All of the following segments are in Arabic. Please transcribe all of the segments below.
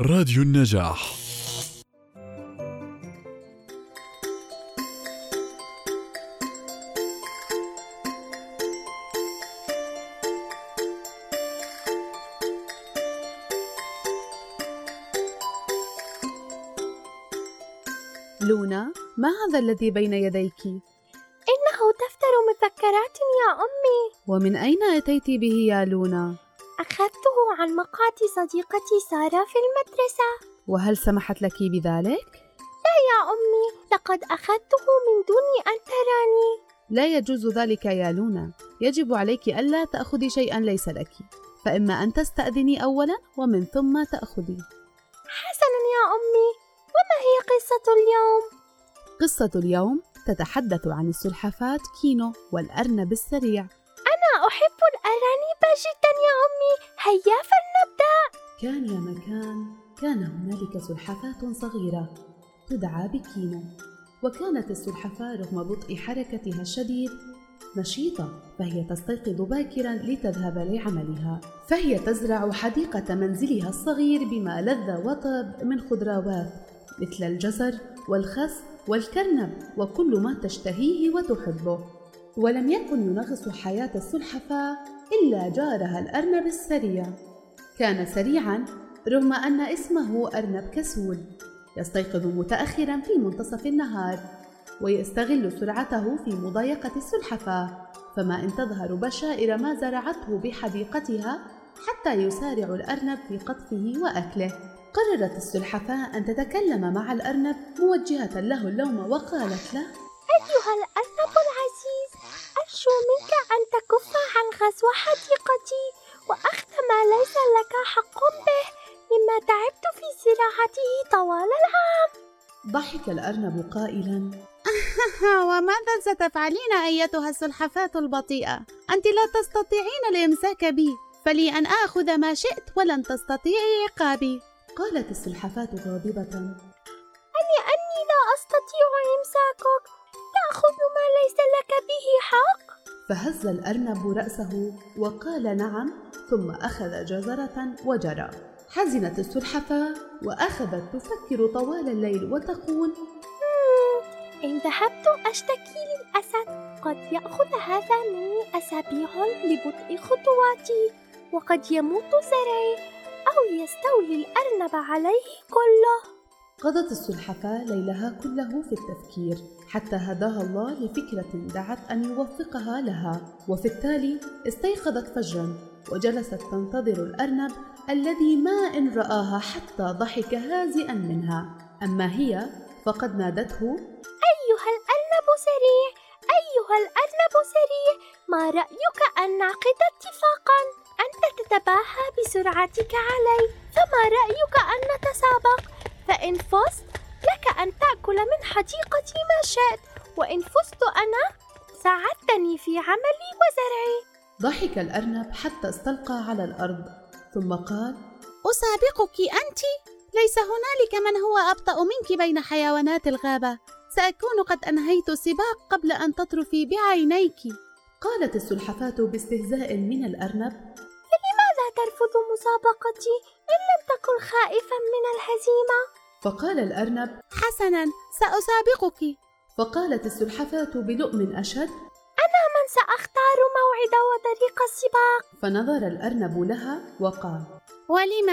راديو النجاح. لونا ما هذا الذي بين يديك؟ إنه دفتر مذكرات يا أمي. ومن أين أتيت به يا لونا؟ أخذته عن مقعد صديقتي سارة في المدرسة. وهل سمحت لك بذلك؟ لا يا أمي لقد أخذته من دون أن تراني. لا يجوز ذلك يا لونا. يجب عليك ألا تأخذي شيئا ليس لك. فإما أن تستأذني اولا ومن ثم تأخذي. حسنا يا أمي. وما هي قصة اليوم؟ قصة اليوم تتحدث عن السلحفاة كينو والأرنب السريع. أحب الأرانب جدا يا أمي. هيا فلنبدأ. كان يا مكان كان هنالك سلحفاة صغيرة تدعى بكينو وكانت السلحفاة رغم بطء حركتها الشديد نشيطة فهي تستيقظ باكرا لتذهب لعملها. فهي تزرع حديقة منزلها الصغير بما لذ وطب من خضروات مثل الجزر والخس والكرنب وكل ما تشتهيه وتحبه. ولم يكن ينغص حياة السلحفاة إلا جارها الأرنب السريع. كان سريعا رغم أن اسمه أرنب كسول. يستيقظ متأخرا في منتصف النهار ويستغل سرعته في مضايقة السلحفاة فما إن تظهر بشائر ما زرعته بحديقتها حتى يسارع الأرنب في قطفه وأكله. قررت السلحفاة أن تتكلم مع الأرنب موجهة له اللوم وقالت له أيها الأرنب العزيز أرجو منك أن تكف عن غزو حديقتي وأخذ ما ليس لك حق به مما تعبت في زراعته طوال العام. ضحك الأرنب قائلا. وماذا ستفعلين أيتها السلحفاة البطيئة؟ أنت لا تستطيعين الإمساك بي فلي أن آخذ ما شئت ولن تستطيعي عقابي. قالت السلحفاة غاضبة. لأني لا أستطيع إمساكك تأخذ ما ليس لك به حق؟ فهز الأرنب رأسه وقال نعم ثم أخذ جزرة وجرى. حزنت السلحفاة وأخذت تفكر طوال الليل وتقول إن ذهبت أشتكي للأسد قد يأخذ هذا مني أسابيع لبطء خطواتي وقد يموت زرعي أو يستولي الأرنب عليه كله. قضت السلحفاة ليلها كله في التفكير حتى هداها الله لفكرة دعت أن يوفقها لها. وفي التالي استيقظت فجرا وجلست تنتظر الأرنب الذي ما إن رآها حتى ضحك هازئا منها. أما هي فقد نادته أيها الأرنب سريع أيها الأرنب سريع ما رأيك أن نعقد اتفاقا؟ أنت تتباهى بسرعتك علي فما رأيك أن نتسابق؟ فإن فزت لك أن تأكل من حديقتي ما شئت وإن فزت أنا ساعدتني في عملي وزرعي. ضحك الأرنب حتى استلقى على الأرض ثم قال أسابقك أنت؟ ليس هنالك من هو أبطأ منك بين حيوانات الغابة. سأكون قد أنهيت السباق قبل أن تطرفي بعينيك. قالت السلحفاة باستهزاء من الأرنب ترفض مسابقتي إن لم تكن خائفا من الهزيمة؟ فقال الأرنب حسنا سأسابقك فقالت السلحفاة بلؤم أشد أنا من سأختار موعد وطريق السباق فنظر الأرنب لها وقال ولم؟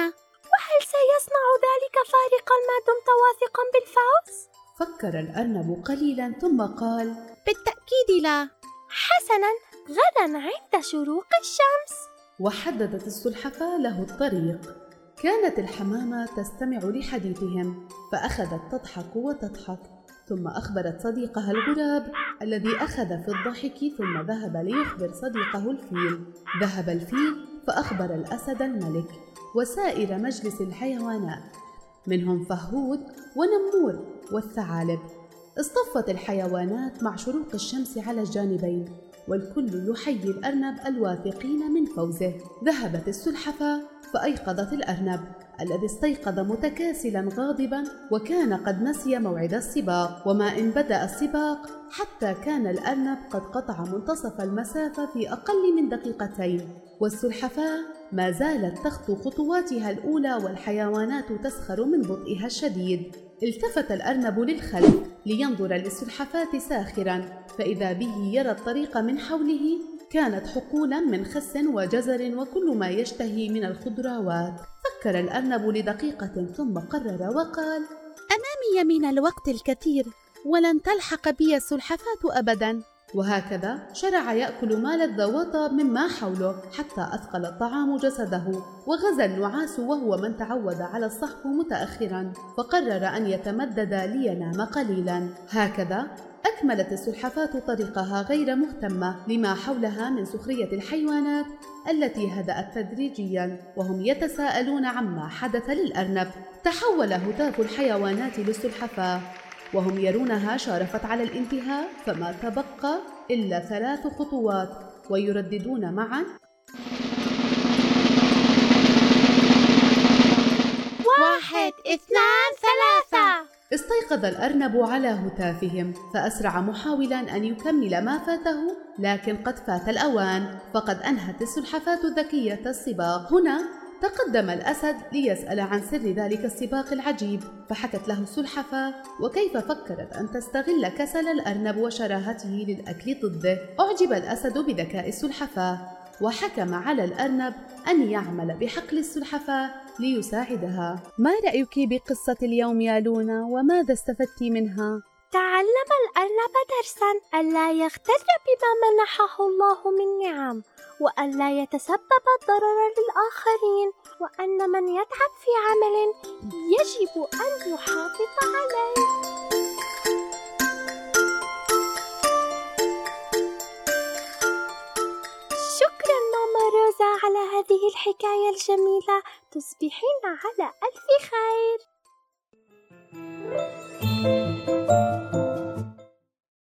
وهل سيصنع ذلك فارقا ما دمت واثقا بالفوز؟ فكر الأرنب قليلا ثم قال بالتأكيد لا حسنا غدا عند شروق الشمس وحددت السلحفاة له الطريق. كانت الحمامة تستمع لحديثهم فأخذت تضحك وتضحك ثم أخبرت صديقها الغراب الذي أخذ في الضحك ثم ذهب ليخبر صديقه الفيل. ذهب الفيل فأخبر الأسد الملك وسائر مجلس الحيوانات منهم فهود ونمور والثعالب. اصطفت الحيوانات مع شروق الشمس على الجانبين والكل يحيي الأرنب الواثقين من فوزه. ذهبت السلحفاة فأيقظت الأرنب الذي استيقظ متكاسلا غاضبا وكان قد نسي موعد السباق. وما إن بدأ السباق حتى كان الأرنب قد قطع منتصف المسافة في أقل من دقيقتين. والسلحفاة ما زالت تخطو خطواتها الأولى والحيوانات تسخر من بطئها الشديد. التفت الأرنب للخلف لينظر للسلحفاة ساخرا فإذا به يرى الطريق من حوله كانت حقولا من خس وجزر وكل ما يشتهي من الخضروات. فكر الأرنب لدقيقة ثم قرر وقال أمامي من الوقت الكثير ولن تلحق بي السلحفاة أبدا. وهكذا شرع يأكل ما لذ وطاب مما حوله حتى أثقل الطعام جسده وغزا النعاس وهو من تعود على الصحو متأخرا فقرر أن يتمدد لينام قليلا. هكذا أكملت السلحفاة طريقها غير مهتمة لما حولها من سخرية الحيوانات التي هدأت تدريجيا وهم يتساءلون عما حدث للأرنب. تحول هتاف الحيوانات للسلحفاة. وهم يرونها شارفت على الانتهاء فما تبقى إلا ثلاث خطوات ويرددون معا. واحد اثنان ثلاثة. استيقظ الأرنب على هتافهم فأسرع محاولا أن يكمل ما فاته لكن قد فات الأوان فقد أنهت السلحفاة الذكية السباق. هنا تقدم الأسد ليسأل عن سر ذلك السباق العجيب فحكت له السلحفاة وكيف فكرت أن تستغل كسل الأرنب وشراهته للأكل ضده؟ أعجب الأسد بذكاء السلحفاة وحكم على الأرنب أن يعمل بحقل السلحفاة ليساعدها. ما رأيك بقصة اليوم يا لونا؟ وماذا استفدت منها؟ تعلم الأرنب درسا ألا يغتر بما منحه الله من نعم. وألا يتسبب ضررا للآخرين وأن من يتعب في عمل يجب أن يحافظ عليه. شكرا ماما روزا على هذه الحكاية الجميلة. تصبحين على ألف خير.